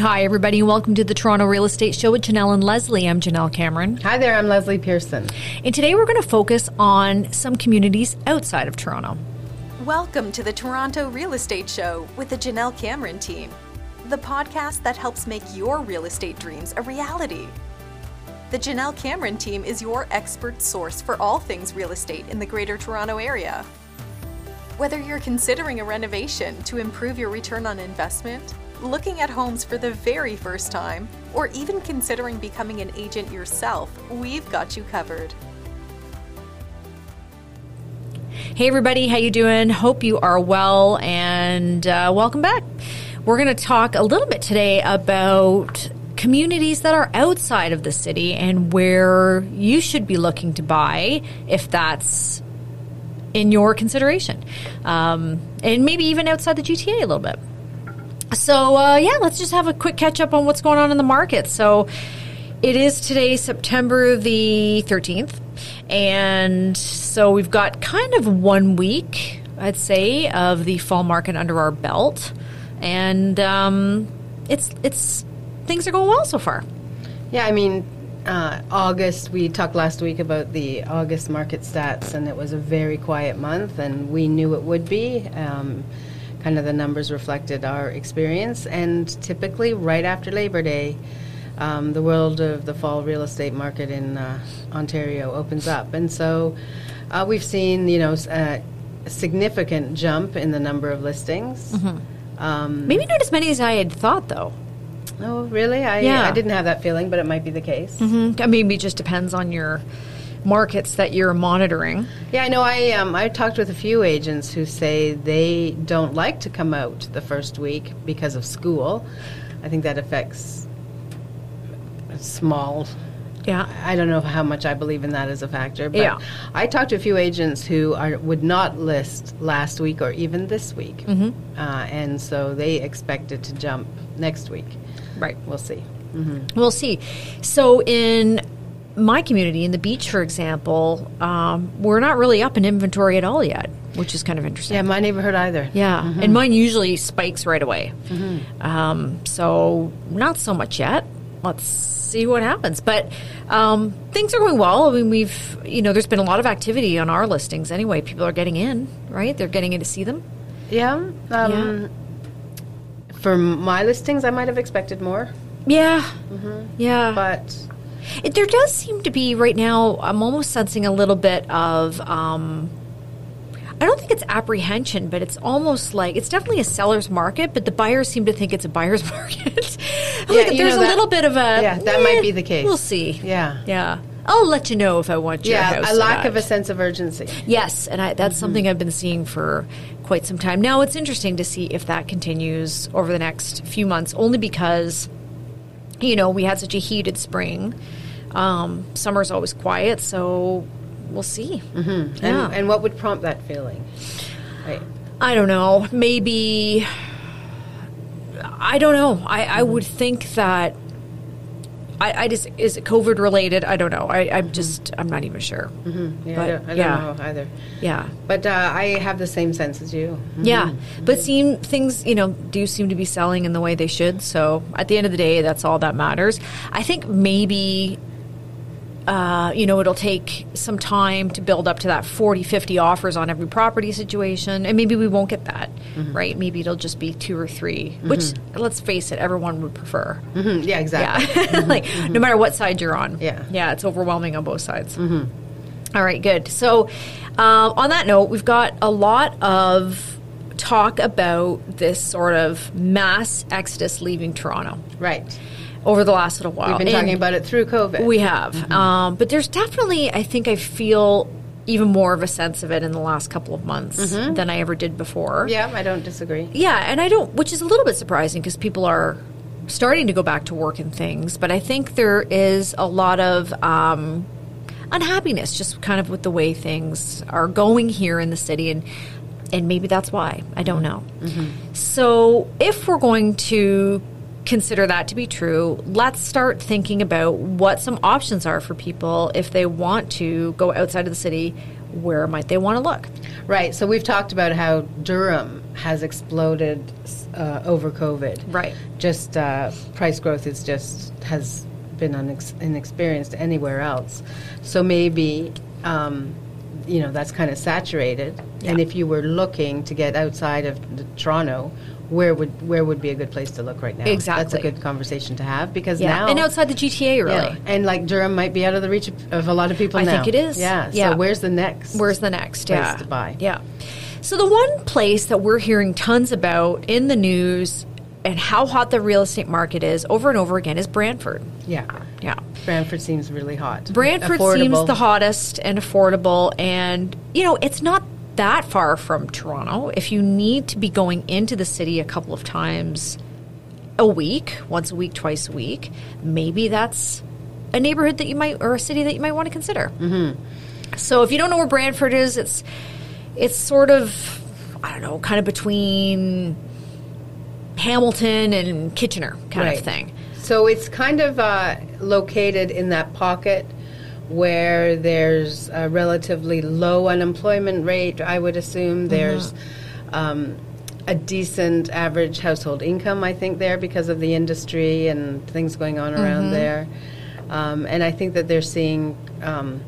Hi, everybody, and welcome to the Toronto Real Estate Show with Jenelle and Leslie. I'm Jenelle Cameron. Hi there, I'm Leslie Pearson. And today we're going to focus on some communities outside of Toronto. Welcome to the Toronto Real Estate Show with the Jenelle Cameron team, the podcast that helps make your real estate dreams a reality. The Jenelle Cameron team is your expert source for all things real estate in the Greater Toronto Area. Whether you're considering a renovation to improve your return on investment, looking at homes for the very first time, or even considering becoming an agent yourself, we've got you covered. Hey, everybody, how you doing? Hope you are well, and uh, welcome back. We're going to talk a little bit today about communities that are outside of the city and where you should be looking to buy if that's in your consideration, um, and maybe even outside the GTA a little bit. So, uh, yeah, let's just have a quick catch up on what's going on in the market. So, it is today, September the 13th. And so we've got kind of one week, I'd say, of the fall market under our belt. And um, it's, it's, things are going well so far. Yeah, I mean, uh, August, we talked last week about the August market stats, and it was a very quiet month, and we knew it would be. Um, kind of the numbers reflected our experience, and typically right after Labor Day, um, the world of the fall real estate market in uh, Ontario opens up, and so uh, we've seen you know a significant jump in the number of listings. Mm-hmm. Um, Maybe not as many as I had thought, though. Oh, really? I, yeah. I didn't have that feeling, but it might be the case. Mm-hmm. I mean, it just depends on your markets that you're monitoring. Yeah, I know. I um, I talked with a few agents who say they don't like to come out the first week because of school. I think that affects small. Yeah, I don't know how much I believe in that as a factor, but yeah. I talked to a few agents who are, would not list last week or even this week, mm-hmm. uh, and so they expect it to jump next week. Right, we'll see. Mm-hmm. We'll see. So in my community in the beach, for example, um, we're not really up in inventory at all yet, which is kind of interesting. Yeah, my neighborhood either. Yeah, mm-hmm. and mine usually spikes right away. Mm-hmm. Um, so not so much yet. Let's see what happens. But um, things are going well. I mean, we've you know, there's been a lot of activity on our listings anyway. People are getting in, right? They're getting in to see them. Yeah. Um, yeah. For my listings, I might have expected more. Yeah. Mm-hmm. Yeah. But it, there does seem to be right now. I'm almost sensing a little bit of. Um, I don't think it's apprehension, but it's almost like it's definitely a seller's market, but the buyers seem to think it's a buyer's market. yeah, like there's a that, little bit of a yeah, that eh, might be the case. We'll see. Yeah, yeah. I'll let you know if I want your yeah, house. a lack of a sense of urgency. Yes, and I, that's mm-hmm. something I've been seeing for quite some time now. It's interesting to see if that continues over the next few months, only because you know we had such a heated spring um, summer's always quiet, so we'll see. Mm-hmm. Yeah. And, and, what would prompt that feeling? Right. I don't know. Maybe. I don't know. I, I would think that. I, I, just is it COVID related? I don't know. I, am mm-hmm. just I'm not even sure. Mm-hmm. Yeah, but, I don't, I don't know either. Yeah, but uh, I have the same sense as you. Mm-hmm. Yeah, but seem things you know do seem to be selling in the way they should. So at the end of the day, that's all that matters. I think maybe uh, you know, it'll take some time to build up to that 40, 50 offers on every property situation. And maybe we won't get that, mm-hmm. right? Maybe it'll just be two or 3 mm-hmm. which, let's face it, everyone would prefer. Mm-hmm. Yeah, exactly. Yeah. like, mm-hmm. no matter what side you're on. Yeah. Yeah, it's overwhelming on both sides. Mm-hmm. All right, good. So, uh, on that note, we've got a lot of talk about this sort of mass exodus leaving Toronto. Right over the last little while. We've been and talking about it through COVID. We have. Mm-hmm. Um, but there's definitely, I think I feel even more of a sense of it in the last couple of months mm-hmm. than I ever did before. Yeah, I don't disagree. Yeah, and I don't, which is a little bit surprising because people are starting to go back to work and things. But I think there is a lot of um, unhappiness just kind of with the way things are going here in the city. And and maybe that's why. I don't know. Mm-hmm. So, if we're going to consider that to be true, let's start thinking about what some options are for people if they want to go outside of the city. Where might they want to look? Right. So we've talked about how Durham has exploded uh, over COVID. Right. Just uh, price growth is just has been unex- inexperienced anywhere else. So maybe. Um, you know that's kind of saturated, Yeah. and if you were looking to get outside of the Toronto, where would where would be a good place to look right now? Exactly, that's a good conversation to have because Yeah, now and outside the GTA, really. yeah. And like Durham might be out of the reach of, of a lot of people I now. think it is. Yeah. Yeah. So where's the next? Where's the next? place yeah. to buy? Yeah. So the one place that we're hearing tons about in the news and how hot the real estate market is over and over again is Brantford. Yeah. Yeah. Brantford seems really hot. Brantford seems the hottest and affordable and you know, it's not that far from Toronto. If you need to be going into the city a couple of times a week, once a week, twice a week, maybe that's a neighborhood that you might or a city that you might want to consider. Mm-hmm. So if you don't know where Brantford is, it's it's sort of I don't know, kind of between Hamilton and Kitchener kind Right. of thing. So it's kind of uh, located in that pocket where there's a relatively low unemployment rate, I would assume. There's um, a decent average household income, I think, there because of the industry and things going on around there. Um, and I think that they're seeing um,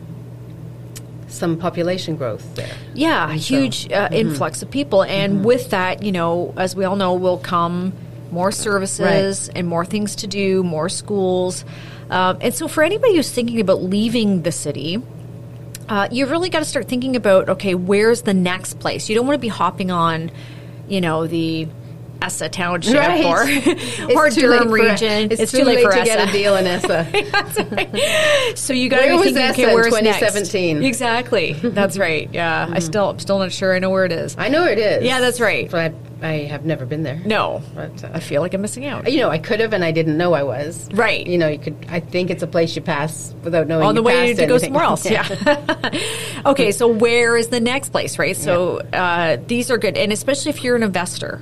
some population growth there. Yeah, And so- huge uh, influx of people, and with that, you know, as we all know, will come more services and more things to do, more schools, um, and so for anybody who's thinking about leaving the city. Uh, you've really got to start thinking about okay, where's the next place? You don't want to be hopping on, you know, the ESSA township Right. or or Durham region. It's, too, late, for to get a deal in ESSA. So you got to be thinking, okay, in where's next? Exactly. That's right. Yeah, I still, I'm still not sure I know where it is. I know it is. Yeah, that's right. But I, I have never been there. No, But, uh, I feel like I'm missing out. You know, I could have, and I didn't know I was. Right. You know, you could. I think it's a place you pass without knowing. On the you way to go somewhere else, yeah. okay, so where is the next place, right? So uh, these are good, and especially if you're an investor,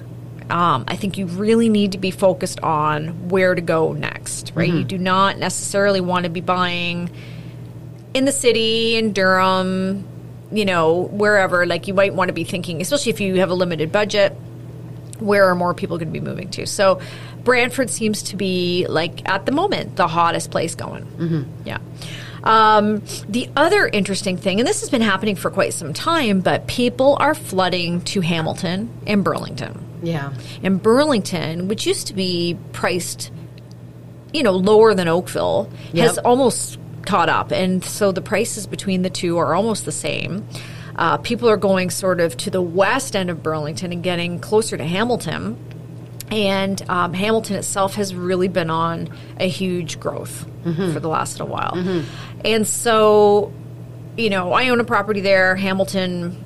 um, I think you really need to be focused on where to go next, right? You do not necessarily want to be buying in the city in Durham, you know, wherever. Like you might want to be thinking, especially if you have a limited budget where are more people going to be moving to? So, Brantford seems to be like at the moment the hottest place going. Mm-hmm. Yeah. Um, the other interesting thing, and this has been happening for quite some time, but people are flooding to Hamilton and Burlington. Yeah. And Burlington, which used to be priced, you know, lower than Oakville, has almost caught up. And so the prices between the two are almost the same. Uh, people are going sort of to the west end of Burlington and getting closer to Hamilton. And um, Hamilton itself has really been on a huge growth for the last little while. And so, you know, I own a property there. Hamilton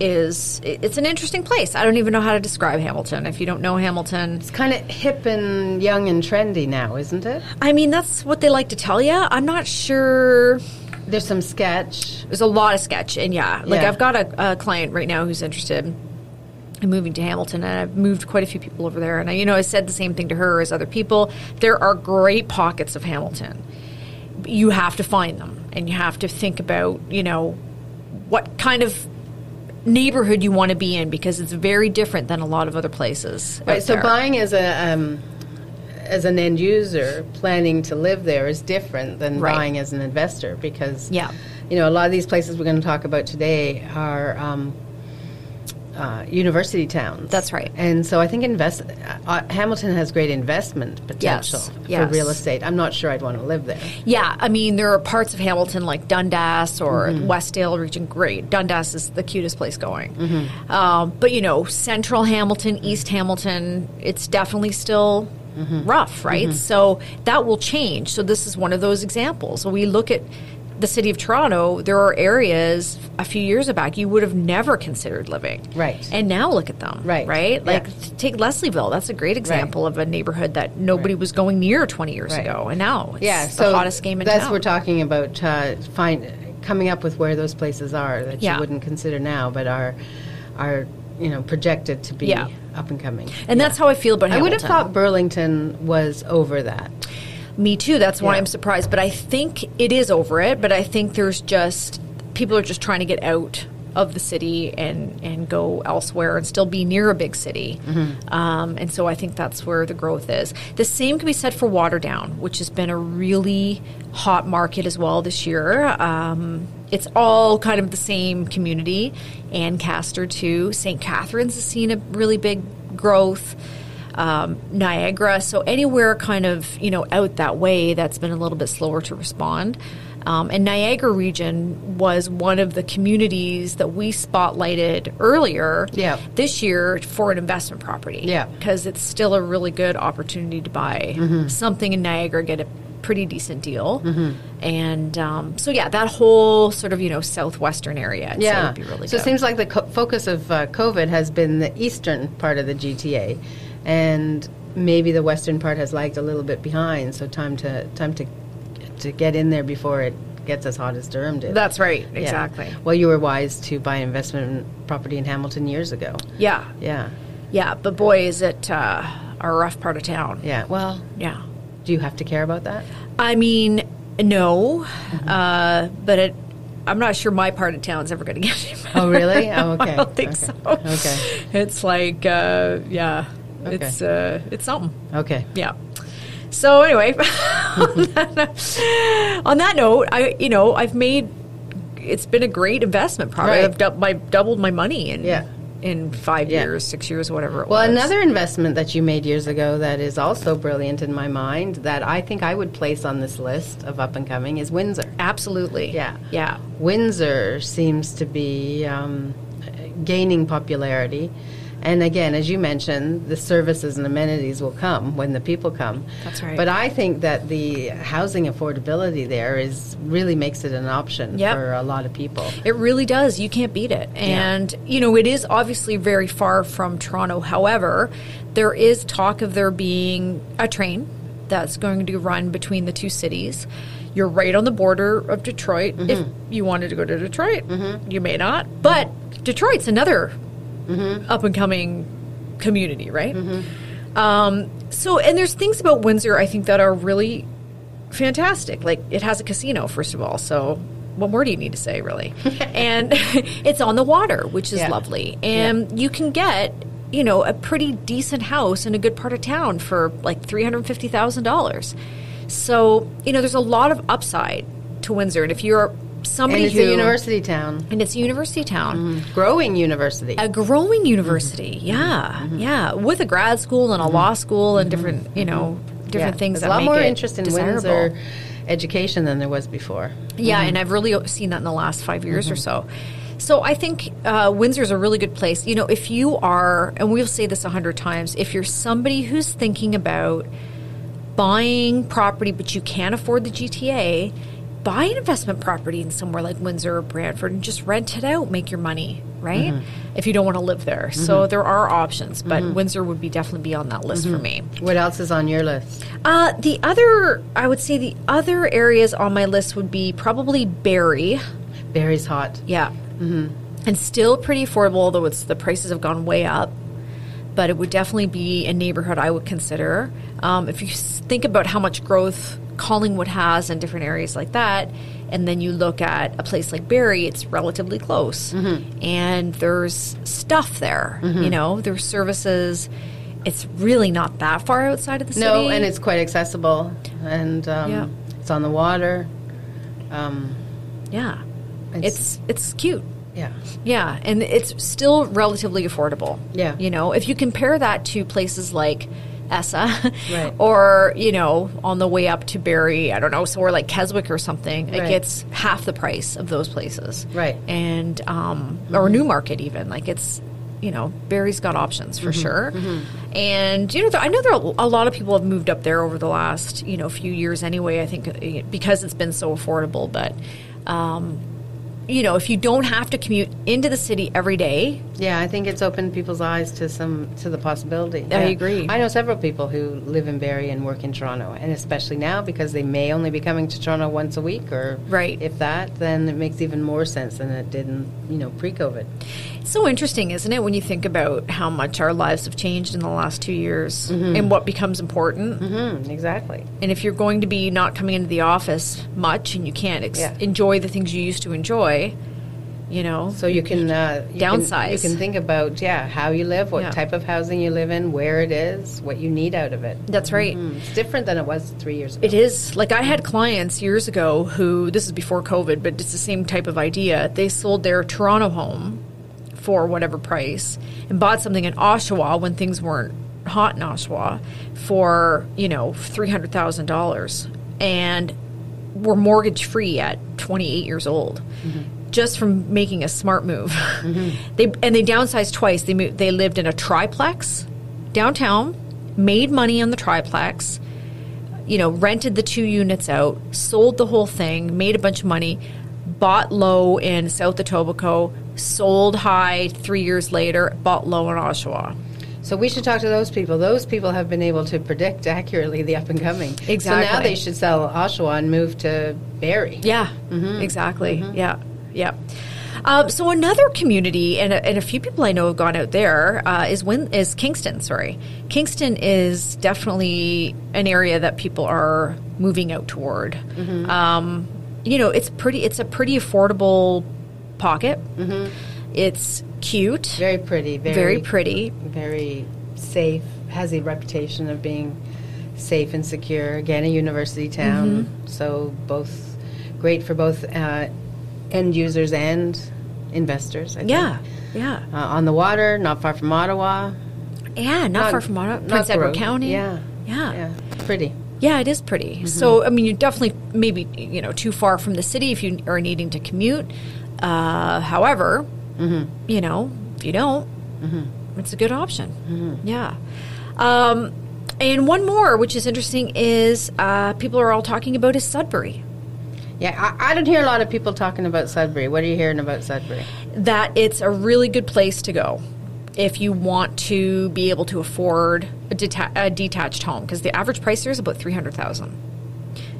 is it's an interesting place. I don't even know how to describe Hamilton. If you don't know Hamilton, It's kind of hip and young and trendy now, isn't it? I mean that's what they like to tell you. I'm not sure. There's some sketch. There's a lot of sketch, and yeah, like Yeah. I've got a, a client right now who's interested in moving to Hamilton, and I've moved quite a few people over there. And I, you know, I said the same thing to her as other people. There are great pockets of Hamilton. You have to find them, and you have to think about, you know, what kind of neighborhood you want to be in because it's very different than a lot of other places. Right. So there. buying as a um, as an end user planning to live there is different than Right. buying as an investor because Yeah. you know a lot of these places we're going to talk about today are um, uh, university towns. That's right. And so I think invest uh, Hamilton has great investment potential for yes. real estate. I'm not sure I'd want to live there. Yeah, I mean, there are parts of Hamilton like Dundas or Mm-hmm. Westdale region. Great, Dundas is the cutest place going. Mm-hmm. Um, but you know, Central Hamilton, East Hamilton, it's definitely still Mm-hmm. rough, right? So that will change. So this is one of those examples. We look at the city of Toronto. There are areas a few years back you would have never considered living, Right. And now look at them, Right. Right, Yeah. like take Leslieville. That's a great example of a neighborhood that nobody was going near 20 years Right. ago, and now it's yeah, the so hottest game in that's town. we're talking about uh, find coming up with where those places are that Yeah. you wouldn't consider now, but are are you know projected to be Yeah. up and coming. And that's how I feel about I would have thought Burlington was over that. Me too. That's why Yeah. I'm surprised. But I think it is over it. But I think there's just people are just trying to get out of the city and and go elsewhere and still be near a big city. Um, and so I think that's where the growth is. The same can be said for Waterdown, which has been a really hot market as well this year. Um, it's all kind of the same community. Ancaster too. St. Catharines has seen a really big growth. Um, Niagara, so anywhere kind of you know out that way, that's been a little bit slower to respond. Um, and Niagara region was one of the communities that we spotlighted earlier Yeah. this year for an investment property. Yeah. because it's still a really good opportunity to buy Mm-hmm. something in Niagara, get a pretty decent deal, and um, so yeah, that whole sort of you know southwestern area, Yeah. really so good. it seems like the co- focus of uh, COVID has been the eastern part of the GTA, and maybe the western part has lagged a little bit behind. So time to time to to get in there before it gets as hot as Durham did. That's right, Yeah. exactly. Well, you were wise to buy investment property in Hamilton years ago. Yeah, Yeah. yeah, but boy, is it uh, a rough part of town. Yeah. Well, Yeah. do you have to care about that? I mean, no, uh, but it, I'm not sure my part of town's ever going to get any better. Oh, really? Oh, okay. I don't think Okay. so. Okay. It's like, uh, yeah, Okay. it's uh, it's something. Okay. Yeah. So anyway, on, that, on that note, I you know I've made it's been a great investment property. Right. I've dou- my, doubled my money in Yeah. in five Yeah. years, six years, whatever it Well, was. another investment that you made years ago that is also brilliant in my mind that I think I would place on this list of up and coming is Windsor. absolutely, Yeah. yeah. Windsor seems to be um, gaining popularity. And again, as you mentioned, the services and amenities will come when the people come. That's right. But I think that the housing affordability there is really makes it an option Yep. for a lot of people. It really does. You can't beat it. And, you know, it is obviously very far from Toronto. However, there is talk of there being a train that's going to run between the two cities. You're right on the border of Detroit. If mm-hmm. you wanted to go to Detroit, mm-hmm. you may not. But Detroit's another up and coming community, right? Um, so, and there's things about Windsor I think that are really fantastic. Like it has a casino, first of all. So what more do you need to say, really? and it's on the water, which is Yeah. lovely. And you can get, you know, a pretty decent house in a good part of town for like three hundred fifty thousand dollars. So you know, there's a lot of upside to Windsor, and if you're And it's who a university town, and it's a university town. growing university. A growing university, Mm-hmm. yeah, yeah, with a grad school and a law school and different, you know, different Mm-hmm. Yeah. things There's that a lot more interest in desirable. Windsor education than there was before. Yeah, Mm-hmm. and I've really seen that in the last five years or so. So I think uh, Windsor's a really good place. You know, if you are, and we'll say this a hundred times, if you're somebody who's thinking about buying property but you can't afford the GTA, buy an investment property in somewhere like Windsor or Brantford and just rent it out, make your money, right? Mm-hmm. If you don't want to live there. So there are options, but Windsor would be definitely be on that list Mm-hmm. for me. What else is on your list? Uh, the other, I would say the other areas on my list would be probably Barrie. Barrie's hot. Yeah. Mm-hmm. And still pretty affordable, although it's the prices have gone way up. But it would definitely be a neighborhood I would consider. Um, if you think about how much growth Collingwood has and different areas like that, and then you look at a place like Barrie, it's relatively close. And there's stuff there. You know, there's services. It's really not that far outside of the city. No, and it's quite accessible, and um, Yeah. it's on the water. Um, yeah, It's- it's it's cute. yeah, Yeah, and it's still relatively affordable. Yeah. You know, if you compare that to places like Essa Right. or, you know, on the way up to Barrie, I don't know, somewhere like Keswick or something, it gets half the price of those places. Right. And, um, or Newmarket even. Like it's, you know, Barrie's got options Mm-hmm. for sure. And, you know, I know there are a lot of people have moved up there over the last, you know, few years anyway, I think because it's been so affordable. But, um, you know, if you don't have to commute into the city every day, yeah. I think it's opened people's eyes to some to the possibility. I Yeah. agree. I know several people who live in Barrie and work in Toronto, and especially now because they may only be coming to Toronto once a week, or Right. if that, then it makes even more sense than it did in you know pre-COVID. It's so interesting, isn't it, when you think about how much our lives have changed in the last two years and what becomes important. Mm, exactly. And if you're going to be not coming into the office much and you can't ex- Yeah. enjoy the things you used to enjoy, You know, So you can uh, you can- you can think about yeah how you live, what Yeah. type of housing you live in, where it is, what you need out of it. that's right. Mm, It's different than it was three years ago. It is. Like I had clients years ago who this is before COVID, but it's the same type of idea. They sold their Toronto home for whatever price and bought something in Oshawa when things weren't hot in Oshawa for, you know, $300,000 and were mortgage free at 28 years old. Mm-hmm. Just from making a smart move, mm-hmm. they and they downsized twice. They moved, they lived in a triplex downtown, made money on the triplex, you know, rented the two units out, sold the whole thing, made a bunch of money, bought low in South Etobicoke, sold high three years later, bought low in Oshawa. So we should talk to those people. Those people have been able to predict accurately the up and coming. Exactly. So now they should sell Oshawa and move to Barrie. Yeah, exactly. Yeah, yeah. Um, so another community, and a, and a few people I know have gone out there, uh, is Win- is Kingston. Sorry, Kingston is definitely an area that people are moving out toward. Um, you know, it's pretty. It's a pretty affordable pocket. It's cute, Very pretty. Very, very pretty. Very safe. Has a reputation of being safe and secure. Again, a university town. Mm-hmm. So both great for both uh, end users and investors. I think. Yeah, yeah, Uh, on the water, not far from Ottawa. yeah. Not, Not- far from Ottawa, Prince Edward County. Yeah. yeah. Yeah, pretty. Yeah, it is pretty. So, I mean, you're definitely maybe you know too far from the city if you are needing to commute. Uh, however, you know, if you don't, it's a good option. Yeah. Um, and one more, which is interesting, is uh, people are all talking about is Sudbury. Yeah, I, I don't hear a lot of people talking about Sudbury. What are you hearing about Sudbury? That it's a really good place to go if you want to be able to afford a, deta- a detached home because the average price there is about three hundred thousand.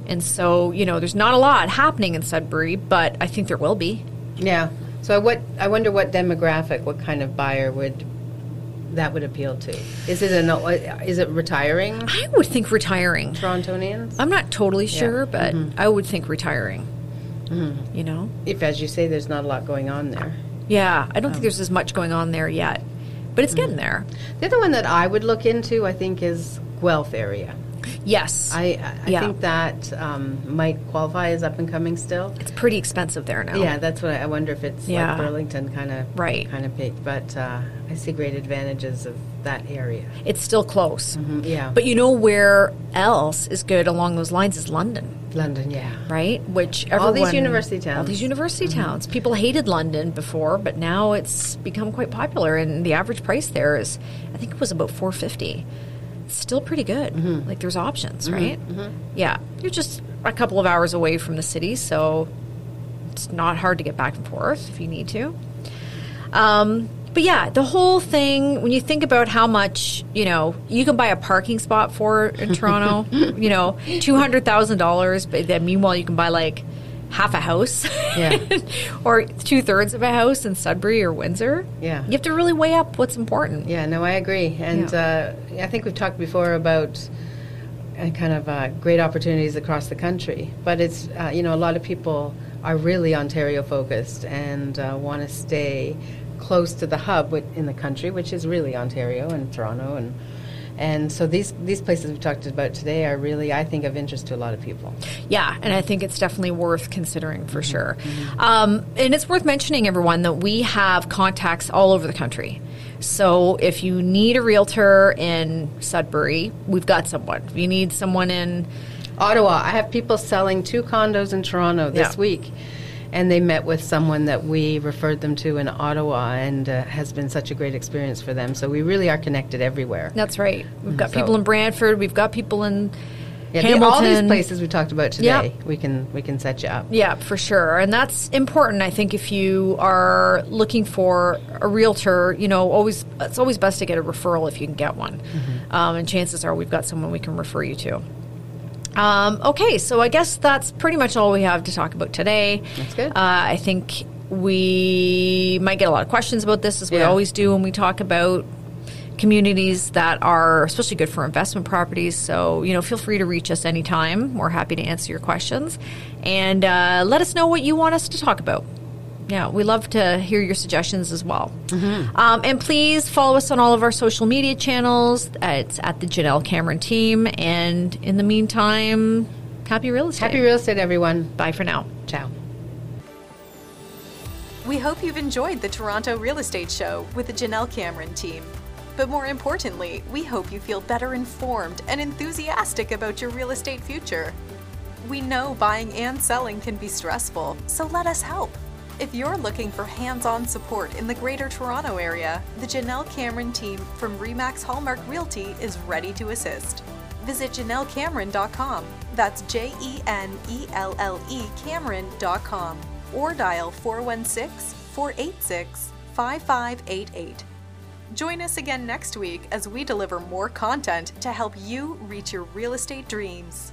And so, you know, there's not a lot happening in Sudbury, but I think there will be. Yeah. So I what I wonder what demographic, what kind of buyer would that would appeal to? Is it an is it retiring I would think retiring. Torontonians? I'm not totally sure, but Mm-hmm. I would think retiring. You know? If, as you say, there's not a lot going on there. Yeah, I don't think there's as much going on there yet, but it's Mm-hmm. getting there. The other one that I would look into, I think, is Guelph area. Yes. I I, Yeah. think that um, might qualify as up and coming still. it's pretty expensive there now. Yeah, that's what I, I wonder if it's Yeah. like Burlington kind of Right. kind of peak. But uh, I see great advantages of that area. It's still close. Mm, Yeah, But you know where else is good along those lines is London. London, yeah. right? Which All these everyone- university all towns. Mm-hmm. these university towns. People hated London before, but now it's become quite popular, and the average price there is, I think it was about four fifty. It's still pretty good. Mm-hmm. Like there's options, right? Yeah, you're just a couple of hours away from the city, so it's not hard to get back and forth if you need to. Um, but yeah, the whole thing, when you think about how much, you know, you can buy a parking spot for in Toronto, you know, $200,000, but then meanwhile you can buy like half a house Yeah. or two thirds of a house in Sudbury or Windsor. Yeah. You have to really weigh up what's important. Yeah, no, I agree. And uh, I think we've talked before about uh, kind of uh, great opportunities across the country. But it's, uh, you know, a lot of people are really Ontario focused and uh, want to stay close to the hub in the country, which is really Ontario and Toronto. And, and so these, these places we've talked about today are really, I think, of interest to a lot of people. Yeah, and I think it's definitely worth considering for sure. Um, and it's worth mentioning, everyone, that we have contacts all over the country. So if you need a realtor in Sudbury, we've got someone. If you need someone in, Ottawa, I have people selling two condos in Toronto this Yeah. week. And they met with someone that we referred them to in Ottawa, and uh, has been such a great experience for them. So we really are connected everywhere. that's right. We've got So- people in Brantford. We've got people in Yeah, Hamilton. all these places we talked about today, Yep. we can we can set you up. Yeah, for sure. And that's important, I think, if you are looking for a realtor, you know, always it's always best to get a referral if you can get one. Um, and chances are we've got someone we can refer you to. Um, okay, so I guess that's pretty much all we have to talk about today. That's good. Uh, I think we might get a lot of questions about this, as we always do when we talk about communities that are especially good for investment properties. So, you know, feel free to reach us anytime. We're happy to answer your questions. And uh, let us know what you want us to talk about. Yeah, we love to hear your suggestions as well. Um, and please follow us on all of our social media channels. It's at the Jenelle Cameron team. And in the meantime, happy real estate. Happy real estate, everyone. Bye for now. Ciao. We hope you've enjoyed the Toronto Real Estate Show with the Jenelle Cameron team. But more importantly, we hope you feel better informed and enthusiastic about your real estate future. We know buying and selling can be stressful, so let us help. If you're looking for hands on support in the Greater Toronto Area, the Jenelle Cameron team from REMAX Hallmark Realty is ready to assist. Visit JenelleCameron.com, that's J E N E L L E Cameron.com, or dial 416 486 5588. Join us again next week as we deliver more content to help you reach your real estate dreams.